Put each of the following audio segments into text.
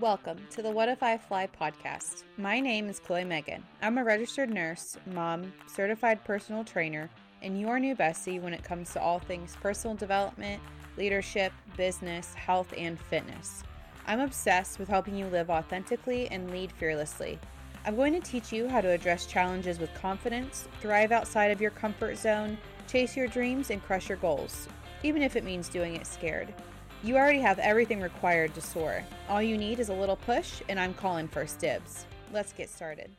Welcome to the What If I Fly podcast. My name is Chloe Meghan. I'm a registered nurse, mom, certified personal trainer, and your new bestie when it comes to all things personal development, leadership, business, health, and fitness. I'm obsessed with helping you live authentically and lead fearlessly. I'm going to teach you how to address challenges with confidence, thrive outside of your comfort zone, chase your dreams, and crush your goals, even if it means doing it scared. You already have everything required to soar. All you need is a little push, and I'm calling first dibs. Let's get started.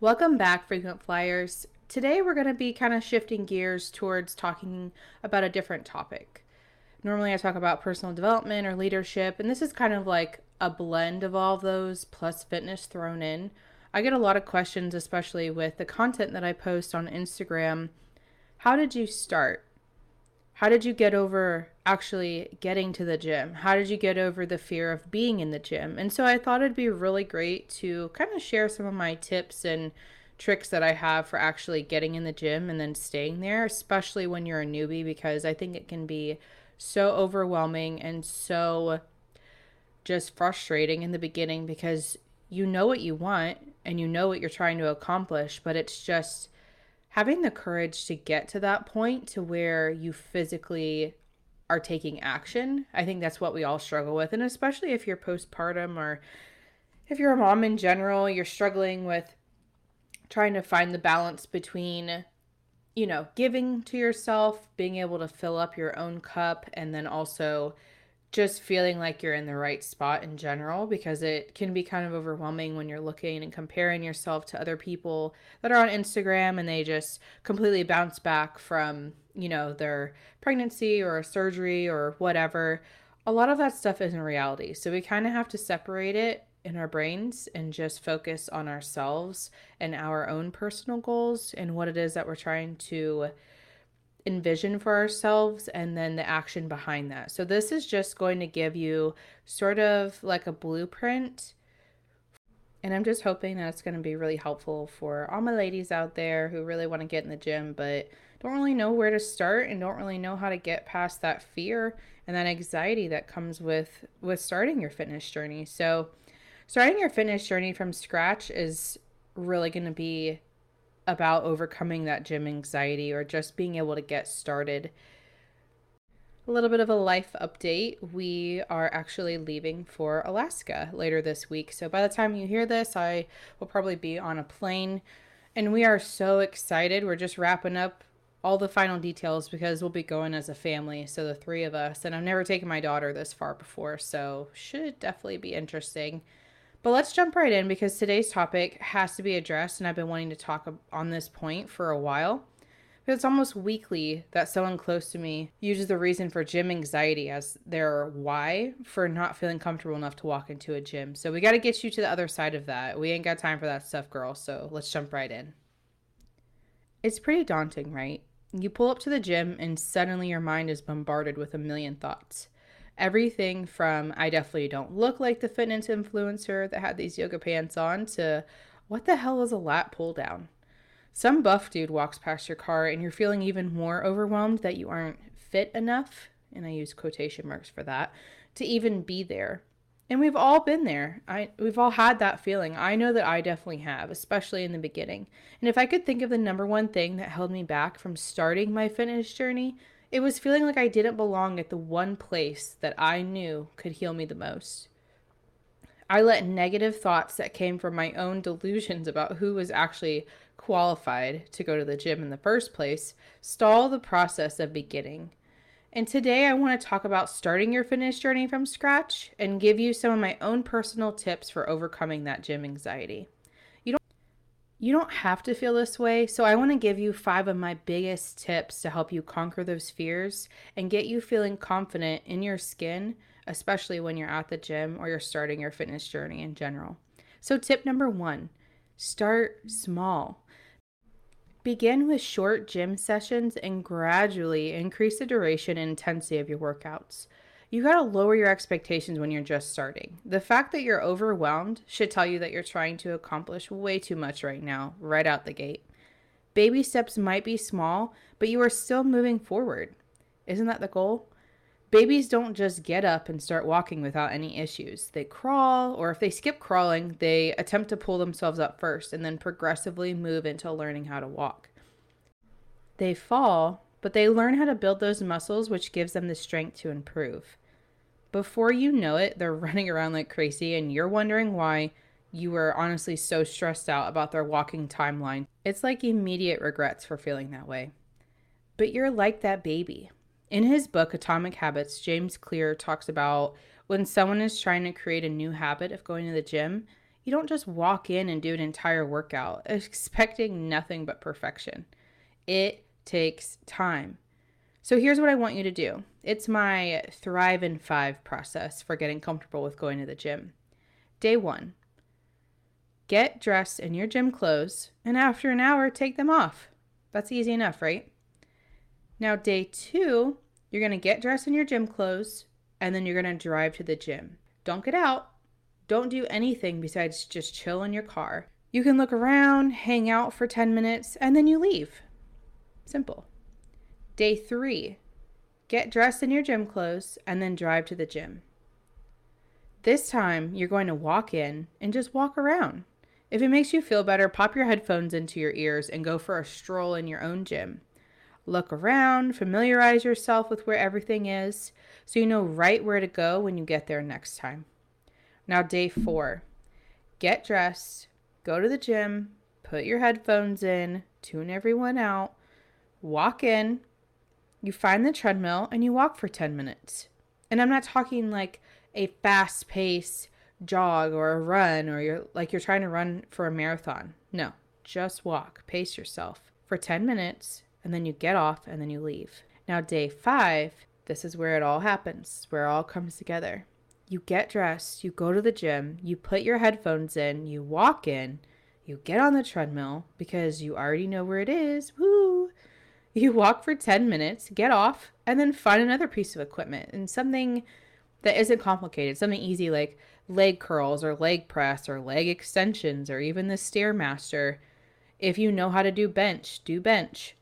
Welcome back, frequent flyers. Today we're going to be kind of shifting gears towards talking about a different topic. Normally I talk about personal development or leadership, and this is kind of like a blend of all of those plus fitness thrown in. I get a lot of questions, especially with the content that I post on Instagram. How did you start? How did you get over actually getting to the gym? How did you get over the fear of being in the gym? And so I thought it'd be really great to kind of share some of my tips and tricks that I have for actually getting in the gym and then staying there, especially when you're a newbie, because I think it can be so overwhelming and so just frustrating in the beginning because you know what you want and you know what you're trying to accomplish, but it's just having the courage to get to that point to where you physically are taking action. I think that's what we all struggle with. And especially if you're postpartum or if you're a mom in general, you're struggling with trying to find the balance between, you know, giving to yourself, being able to fill up your own cup, and then also just feeling like you're in the right spot in general because it can be kind of overwhelming when you're looking and comparing yourself to other people that are on Instagram and they just completely bounce back from, you know, their pregnancy or surgery or whatever. A lot of that stuff isn't reality. So we kind of have to separate it in our brains and just focus on ourselves and our own personal goals and what it is that we're trying to envision for ourselves and then the action behind that. So, this is just going to give you sort of like a blueprint. And I'm just hoping that it's going to be really helpful for all my ladies out there who really want to get in the gym, but don't really know where to start and don't really know how to get past that fear and that anxiety that comes with with starting your fitness journey. So, starting your fitness journey from scratch is really going to be about overcoming that gym anxiety or just being able to get started. A little bit of a life update. We are actually leaving for Alaska later this week. So by the time you hear this, I will probably be on a plane. And we are so excited. We're just wrapping up all the final details because we'll be going as a family. So the three of us. And I've never taken my daughter this far before. So should definitely be interesting. But let's jump right in because today's topic has to be addressed, and I've been wanting to talk on this point for a while. Because it's almost weekly that someone close to me uses the reason for gym anxiety as their why for not feeling comfortable enough to walk into a gym. So we got to get you to the other side of that. We ain't got time for that stuff, girl. So let's jump right in. It's pretty daunting, right? You pull up to the gym, and suddenly your mind is bombarded with a million thoughts everything from I definitely don't look like the fitness influencer that had these yoga pants on to what the hell is a lat pull down? Some buff dude walks past your car and you're feeling even more overwhelmed that you aren't fit enough, and I use quotation marks for that, to even be there. And we've all been there. I we've all had that feeling. I know that I definitely have, especially in the beginning. And if I could think of the number one thing that held me back from starting my fitness journey, it was feeling like I didn't belong at the one place that I knew could heal me the most. I let negative thoughts that came from my own delusions about who was actually qualified to go to the gym in the first place stall the process of beginning. And today I want to talk about starting your fitness journey from scratch and give you some of my own personal tips for overcoming that gym anxiety. You don't have to feel this way, so I want to give you five of my biggest tips to help you conquer those fears and get you feeling confident in your skin, especially when you're at the gym or you're starting your fitness journey in general. So, tip number one start small. Begin with short gym sessions and gradually increase the duration and intensity of your workouts you got to lower your expectations when you're just starting. The fact that you're overwhelmed should tell you that you're trying to accomplish way too much right now, right out the gate. Baby steps might be small, but you are still moving forward. Isn't that the goal? Babies don't just get up and start walking without any issues. They crawl, or if they skip crawling, they attempt to pull themselves up first and then progressively move into learning how to walk. They fall, but they learn how to build those muscles, which gives them the strength to improve. Before you know it, they're running around like crazy, and you're wondering why you were honestly so stressed out about their walking timeline. It's like immediate regrets for feeling that way. But you're like that baby. In his book, Atomic Habits, James Clear talks about when someone is trying to create a new habit of going to the gym, you don't just walk in and do an entire workout expecting nothing but perfection. It takes time. So here's what I want you to do it's my Thrive in Five process for getting comfortable with going to the gym. Day one, get dressed in your gym clothes, and after an hour, take them off. That's easy enough, right? Now, day two, you're to get dressed in your gym clothes and then you're to drive to the gym. Don't get out. Don't do anything besides just chill in your car. You can look around, hang out for 10 minutes, and then you leave. Simple. Day three, get dressed in your gym clothes and then drive to the gym. This time, you're going to walk in and just walk around. If it makes you feel better, pop your headphones into your ears and go for a stroll in your own gym. Look around, familiarize yourself with where everything is so you know right where to go when you get there next time. Now, day four get dressed, go to the gym, put your headphones in, tune everyone out, walk in, you find the treadmill, and you walk for 10 minutes. And I'm not talking like a fast pace jog or a run or you're like you're trying to run for a marathon. No, just walk, pace yourself for 10 minutes and then you get off and then you leave. Now, day five, this is where it all happens, where it all comes together. You get dressed, you go to the gym, you put your headphones in, you walk in, you get on the treadmill because you already know where it is. Woo! You walk for 10 minutes, get off, and then find another piece of equipment and something that isn't complicated, something easy like leg curls or leg press or leg extensions or even the Stairmaster. If you know how to do bench, do bench.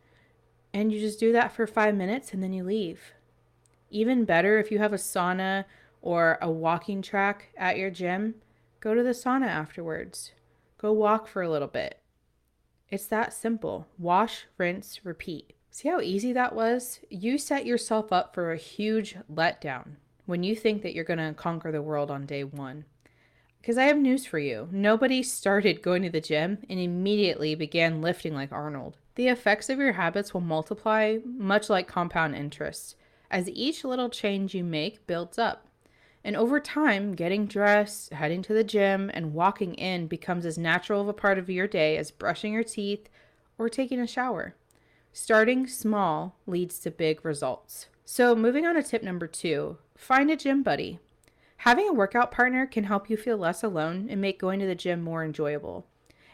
And you just do that for five minutes and then you leave. Even better, if you have a sauna or a walking track at your gym, go to the sauna afterwards. Go walk for a little bit. It's that simple. Wash, rinse, repeat. See how easy that was? You set yourself up for a huge letdown when you think that you're going to conquer the world on day one. Because I have news for you. Nobody started going to the gym and immediately began lifting like Arnold. The effects of your habits will multiply much like compound interest, as each little change you make builds up. And over time, getting dressed, heading to the gym, and walking in becomes as natural of a part of your day as brushing your teeth or taking a shower. Starting small leads to big results. So, moving on to tip number two find a gym buddy. Having a workout partner can help you feel less alone and make going to the gym more enjoyable.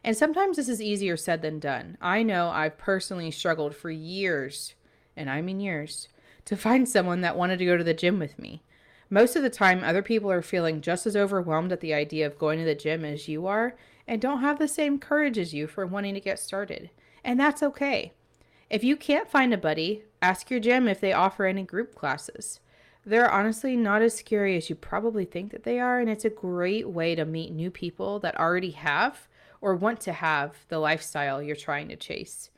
And sometimes this is easier said than done. I know I've personally struggled for years, and I mean years, to find someone that wanted to go to the gym with me. Most of the time, other people are feeling just as overwhelmed at the idea of going to the gym as you are and don't have the same courage as you for wanting to get started. And that's okay. If you can't find a buddy, ask your gym if they offer any group classes. They're honestly not as scary as you probably think that they are, and it's a great way to meet new people that already have or want to have the lifestyle you're trying to chase.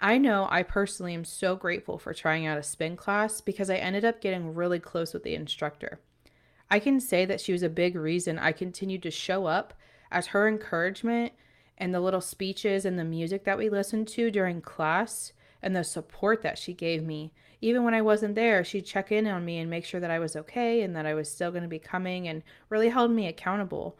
I know I personally am so grateful for trying out a spin class because I ended up getting really close with the instructor. I can say that she was a big reason I continued to show up as her encouragement and the little speeches and the music that we listened to during class and the support that she gave me. Even when I wasn't there, she'd check in on me and make sure that I was okay and that I was still going to be coming and really held me accountable.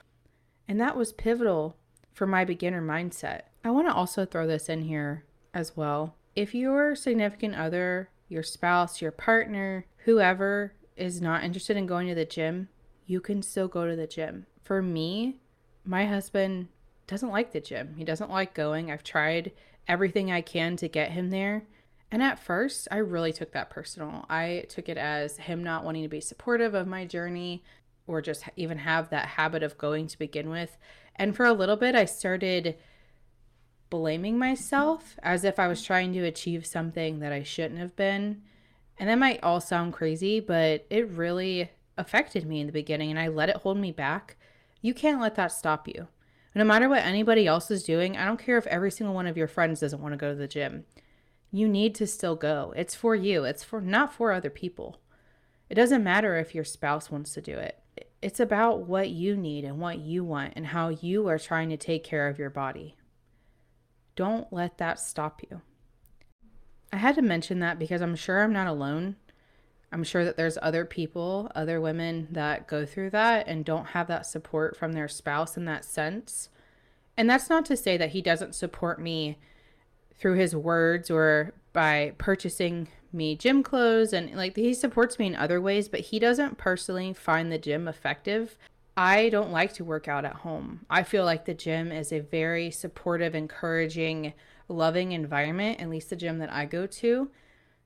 And that was pivotal for my beginner mindset. I want to also throw this in here as well. If your significant other, your spouse, your partner, whoever is not interested in going to the gym, you can still go to the gym. For me, my husband doesn't like the gym. He doesn't like going. I've tried everything I can to get him there. And at first, I really took that personal. I took it as him not wanting to be supportive of my journey or just even have that habit of going to begin with. And for a little bit, I started blaming myself as if I was trying to achieve something that I shouldn't have been. And that might all sound crazy, but it really affected me in the beginning and I let it hold me back. You can't let that stop you. No matter what anybody else is doing, I don't care if every single one of your friends doesn't want to go to the gym. You need to still go. It's for you. It's for not for other people. It doesn't matter if your spouse wants to do it. It's about what you need and what you want and how you are trying to take care of your body. Don't let that stop you. I had to mention that because I'm sure I'm not alone. I'm sure that there's other people, other women that go through that and don't have that support from their spouse in that sense. And that's not to say that he doesn't support me through his words or by purchasing me gym clothes and like he supports me in other ways, but he doesn't personally find the gym effective. I don't like to work out at home. I feel like the gym is a very supportive, encouraging, loving environment, at least the gym that I go to.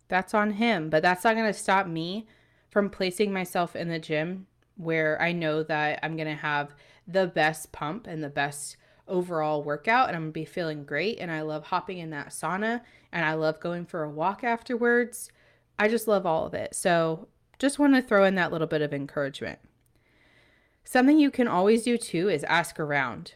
That's on him, but that's not going to stop me from placing myself in the gym where I know that I'm going to have the best pump and the best overall workout and I'm going to be feeling great and I love hopping in that sauna and I love going for a walk afterwards. I just love all of it. So, just want to throw in that little bit of encouragement. Something you can always do too is ask around.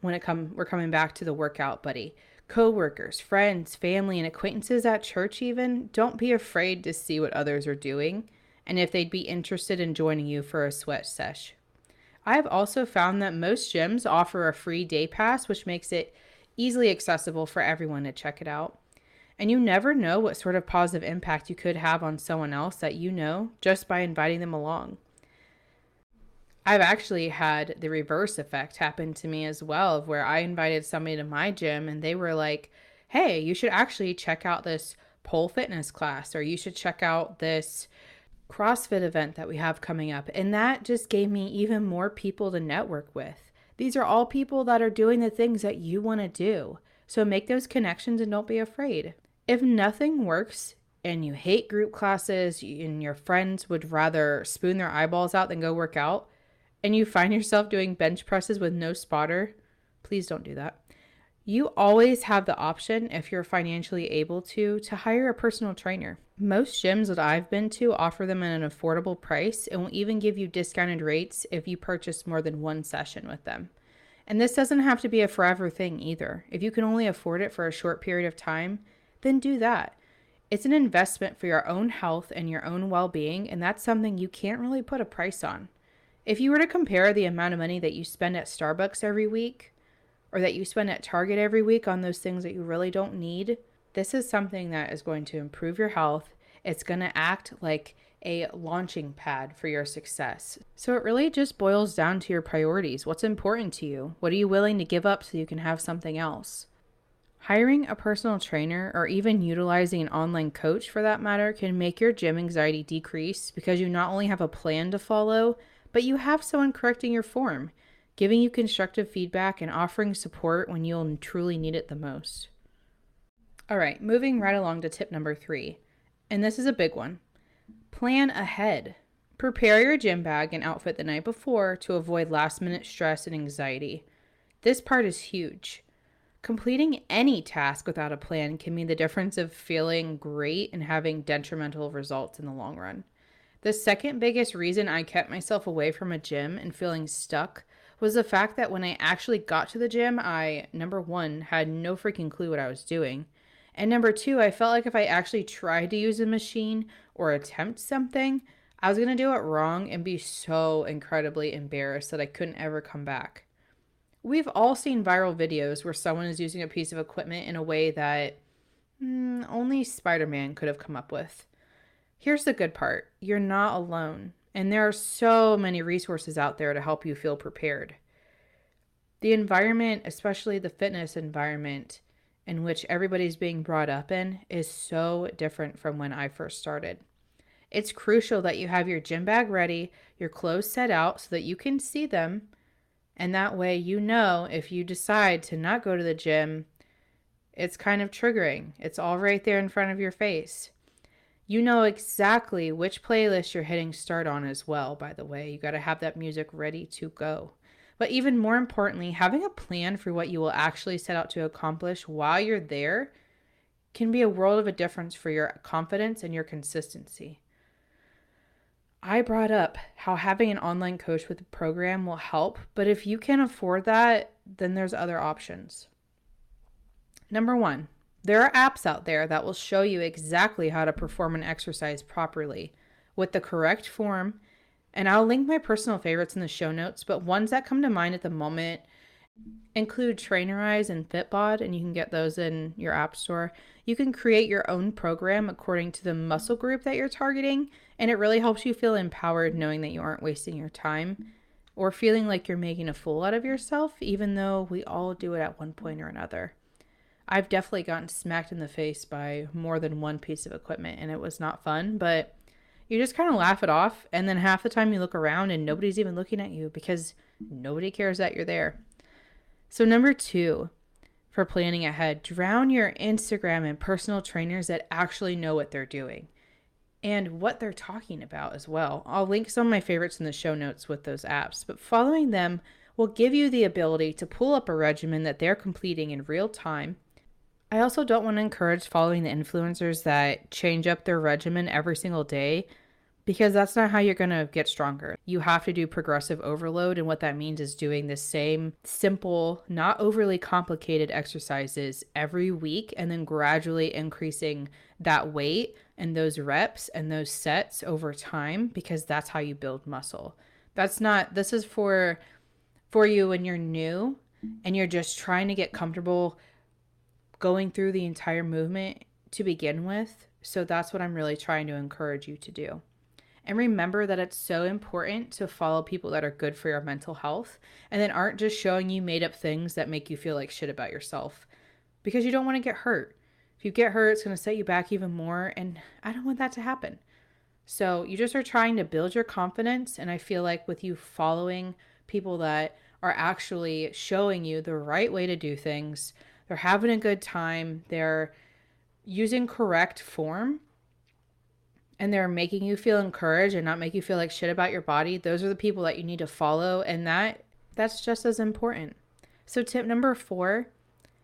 When it come we're coming back to the workout buddy. Coworkers, friends, family and acquaintances at church even, don't be afraid to see what others are doing and if they'd be interested in joining you for a sweat sesh. I have also found that most gyms offer a free day pass, which makes it easily accessible for everyone to check it out. And you never know what sort of positive impact you could have on someone else that you know just by inviting them along. I've actually had the reverse effect happen to me as well, of where I invited somebody to my gym and they were like, hey, you should actually check out this pole fitness class, or you should check out this CrossFit event that we have coming up. And that just gave me even more people to network with. These are all people that are doing the things that you want to do. So make those connections and don't be afraid. If nothing works and you hate group classes and your friends would rather spoon their eyeballs out than go work out, and you find yourself doing bench presses with no spotter, please don't do that. You always have the option, if you're financially able to, to hire a personal trainer. Most gyms that I've been to offer them at an affordable price and will even give you discounted rates if you purchase more than one session with them. And this doesn't have to be a forever thing either. If you can only afford it for a short period of time, then do that. It's an investment for your own health and your own well being, and that's something you can't really put a price on. If you were to compare the amount of money that you spend at Starbucks every week or that you spend at Target every week on those things that you really don't need, this is something that is going to improve your health. It's going to act like a launching pad for your success. So it really just boils down to your priorities. What's important to you? What are you willing to give up so you can have something else? Hiring a personal trainer or even utilizing an online coach for that matter can make your gym anxiety decrease because you not only have a plan to follow, but you have someone correcting your form giving you constructive feedback, and offering support when you'll truly need it the most. All right, moving right along to tip number three. And this is a big one plan ahead. Prepare your gym bag and outfit the night before to avoid last minute stress and anxiety. This part is huge. Completing any task without a plan can mean the difference of feeling great and having detrimental results in the long run. The second biggest reason I kept myself away from a gym and feeling stuck was the fact that when I actually got to the gym, I, number one, had no freaking clue what I was doing. And number two, I felt like if I actually tried to use a machine or attempt something, I was going to do it wrong and be so incredibly embarrassed that I couldn't ever come back. We've all seen viral videos where someone is using a piece of equipment in a way that mm, only Spider Man could have come up with. Here's the good part you're not alone. And there are so many resources out there to help you feel prepared. The environment, especially the fitness environment in which everybody's being brought up in, is so different from when I first started. It's crucial that you have your gym bag ready, your clothes set out so that you can see them. And that way, you know if you decide to not go to the gym, it's kind of triggering. It's all right there in front of your face. You know exactly which playlist you're hitting start on as well, by the way. You got to have that music ready to go. But even more importantly, having a plan for what you will actually set out to accomplish while you're there can be a world of a difference for your confidence and your consistency. I brought up how having an online coach with a program will help, but if you can't afford that, then there's other options. Number one, there are apps out there that will show you exactly how to perform an exercise properly with the correct form. And I'll link my personal favorites in the show notes, but ones that come to mind at the moment include Trainerize and Fitbod, and you can get those in your app store. You can create your own program according to the muscle group that you're targeting, and it really helps you feel empowered knowing that you aren't wasting your time or feeling like you're making a fool out of yourself, even though we all do it at one point or another. I've definitely gotten smacked in the face by more than one piece of equipment, and it was not fun, but you just kind of laugh it off. And then half the time you look around and nobody's even looking at you because nobody cares that you're there. So, number two, for planning ahead, drown your Instagram and personal trainers that actually know what they're doing and what they're talking about as well. I'll link some of my favorites in the show notes with those apps, but following them will give you the ability to pull up a regimen that they're completing in real time. I also don't want to encourage following the influencers that change up their regimen every single day because that's not how you're going to get stronger. You have to do progressive overload. And what that means is doing the same simple, not overly complicated exercises every week and then gradually increasing that weight and those reps and those sets over time because that's how you build muscle. That's not, this is for. For you when you're new and you're just trying to get comfortable going through the entire movement to begin with. So that's what I'm really trying to encourage you to do. And remember that it's so important to follow people that are good for your mental health and then aren't just showing you made up things that make you feel like shit about yourself because you don't want to get hurt. If you get hurt, it's going to set you back even more. And I don't want that to happen. So you just are trying to build your confidence. And I feel like with you following people that are actually showing you the right way to do things, they're having a good time, they're using correct form and they're making you feel encouraged and not make you feel like shit about your body, those are the people that you need to follow and that that's just as important. So tip number 4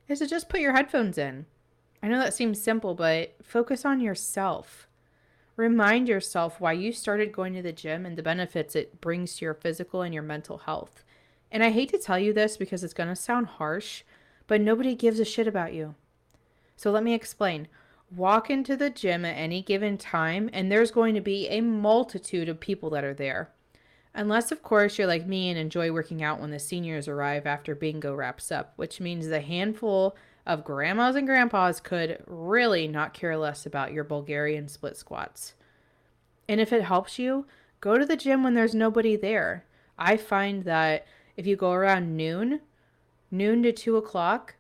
is to just put your headphones in. I know that seems simple, but focus on yourself. Remind yourself why you started going to the gym and the benefits it brings to your physical and your mental health. And I hate to tell you this because it's going to sound harsh, but nobody gives a shit about you. So let me explain walk into the gym at any given time, and there's going to be a multitude of people that are there. Unless, of course, you're like me and enjoy working out when the seniors arrive after bingo wraps up, which means the handful of grandmas and grandpas could really not care less about your Bulgarian split squats. And if it helps you, go to the gym when there's nobody there. I find that if you go around noon, noon to two o'clock,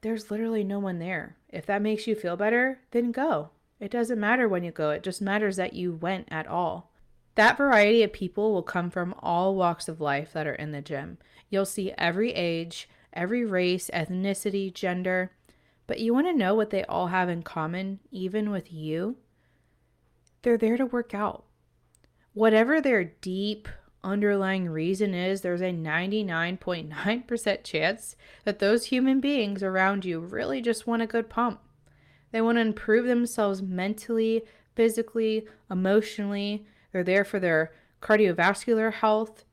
there's literally no one there. If that makes you feel better, then go. It doesn't matter when you go, it just matters that you went at all. That variety of people will come from all walks of life that are in the gym. You'll see every age, every race, ethnicity, gender, but you want to know what they all have in common, even with you? They're there to work out. Whatever their deep, underlying reason is there's a 99.9% chance that those human beings around you really just want a good pump. They want to improve themselves mentally, physically, emotionally. They're there for their cardiovascular health.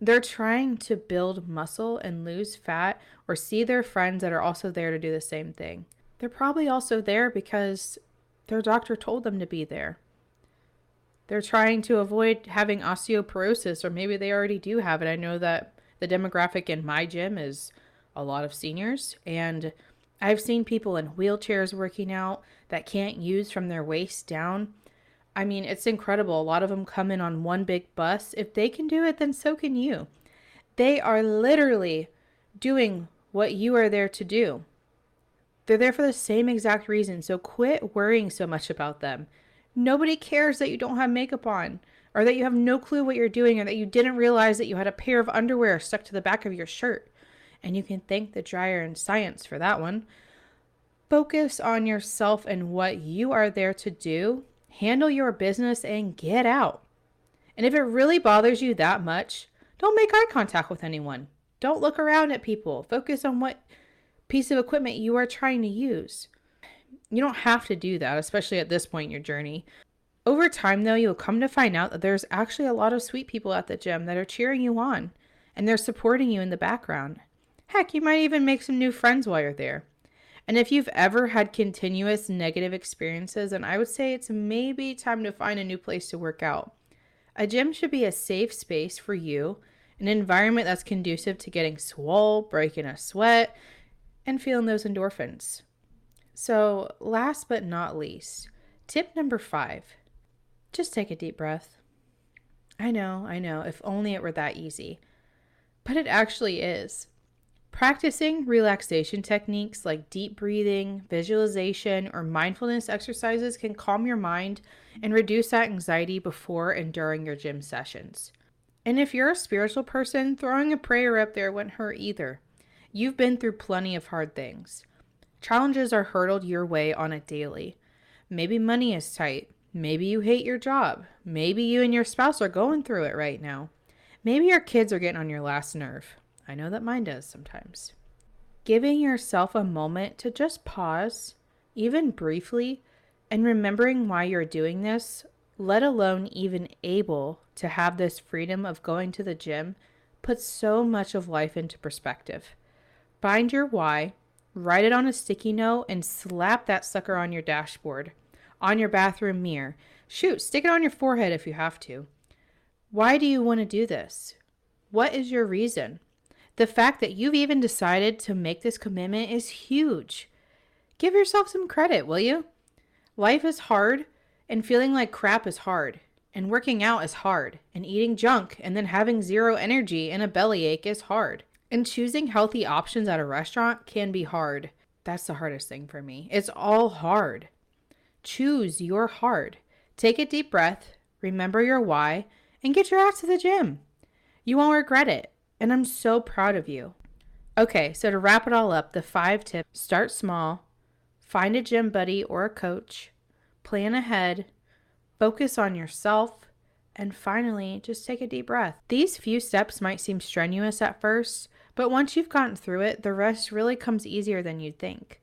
They're trying to build muscle and lose fat or see their friends that are also there to do the same thing. They're probably also there because their doctor told them to be there. They're trying to avoid having osteoporosis, or maybe they already do have it. I know that the demographic in my gym is a lot of seniors, and I've seen people in wheelchairs working out that can't use from their waist down. I mean, it's incredible. A lot of them come in on one big bus. If they can do it, then so can you. They are literally doing what you are there to do. They're there for the same exact reason. So quit worrying so much about them. Nobody cares that you don't have makeup on, or that you have no clue what you're doing, or that you didn't realize that you had a pair of underwear stuck to the back of your shirt. And you can thank the dryer and science for that one. Focus on yourself and what you are there to do. Handle your business and get out. And if it really bothers you that much, don't make eye contact with anyone. Don't look around at people. Focus on what piece of equipment you are trying to use You don't have to do that, especially at this point in your journey. Over time, though, you'll come to find out that there's actually a lot of sweet people at the gym that are cheering you on and they're supporting you in the background. Heck, you might even make some new friends while you're there. And if you've ever had continuous negative experiences, then I would say it's maybe time to find a new place to work out. A gym should be a safe space for you, an environment that's conducive to getting swole, breaking a sweat, and feeling those endorphins. So, last but not least, tip number five just take a deep breath. I know, I know, if only it were that easy. But it actually is. Practicing relaxation techniques like deep breathing, visualization, or mindfulness exercises can calm your mind and reduce that anxiety before and during your gym sessions. And if you're a spiritual person, throwing a prayer up there wouldn't hurt either. You've been through plenty of hard things. Challenges are hurdled your way on a daily. Maybe money is tight. Maybe you hate your job. Maybe you and your spouse are going through it right now. Maybe your kids are getting on your last nerve. I know that mine does sometimes. Giving yourself a moment to just pause, even briefly, and remembering why you're doing this, let alone even able to have this freedom of going to the gym, puts so much of life into perspective. Find your why, write it on a sticky note, and slap that sucker on your dashboard, on your bathroom mirror. Shoot, stick it on your forehead if you have to. Why do you want to do this? What is your reason? The fact that you've even decided to make this commitment is huge. Give yourself some credit, will you? Life is hard, and feeling like crap is hard, and working out is hard, and eating junk and then having zero energy and a bellyache is hard. And choosing healthy options at a restaurant can be hard. That's the hardest thing for me. It's all hard. Choose your hard. Take a deep breath, remember your why, and get your ass to the gym. You won't regret it, and I'm so proud of you. Okay, so to wrap it all up, the five tips start small, find a gym buddy or a coach, plan ahead, focus on yourself, and finally, just take a deep breath. These few steps might seem strenuous at first, but once you've gotten through it, the rest really comes easier than you'd think.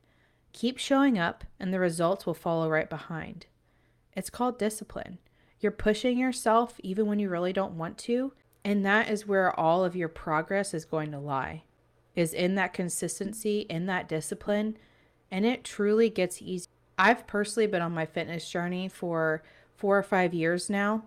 Keep showing up, and the results will follow right behind. It's called discipline. You're pushing yourself even when you really don't want to, and that is where all of your progress is going to lie. Is in that consistency, in that discipline, and it truly gets easy. I've personally been on my fitness journey for 4 or 5 years now,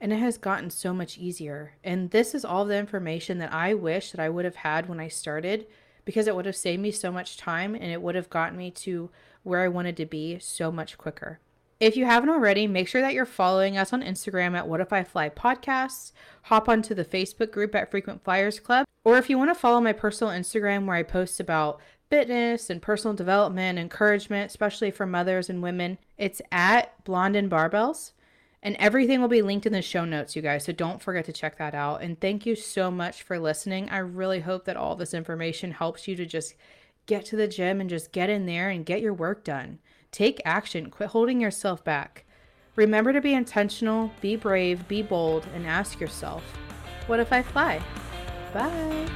and it has gotten so much easier. And this is all the information that I wish that I would have had when I started because it would have saved me so much time and it would have gotten me to where I wanted to be so much quicker. If you haven't already, make sure that you're following us on Instagram at What If I Fly Podcasts. Hop onto the Facebook group at Frequent Flyers Club. Or if you want to follow my personal Instagram where I post about fitness and personal development, encouragement, especially for mothers and women, it's at Blonde and Barbells. And everything will be linked in the show notes, you guys. So don't forget to check that out. And thank you so much for listening. I really hope that all this information helps you to just get to the gym and just get in there and get your work done. Take action. Quit holding yourself back. Remember to be intentional, be brave, be bold, and ask yourself, what if I fly? Bye.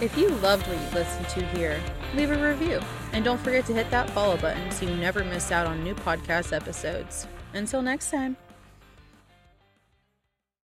If you loved what you listened to here, leave a review. And don't forget to hit that follow button so you never miss out on new podcast episodes. Until next time.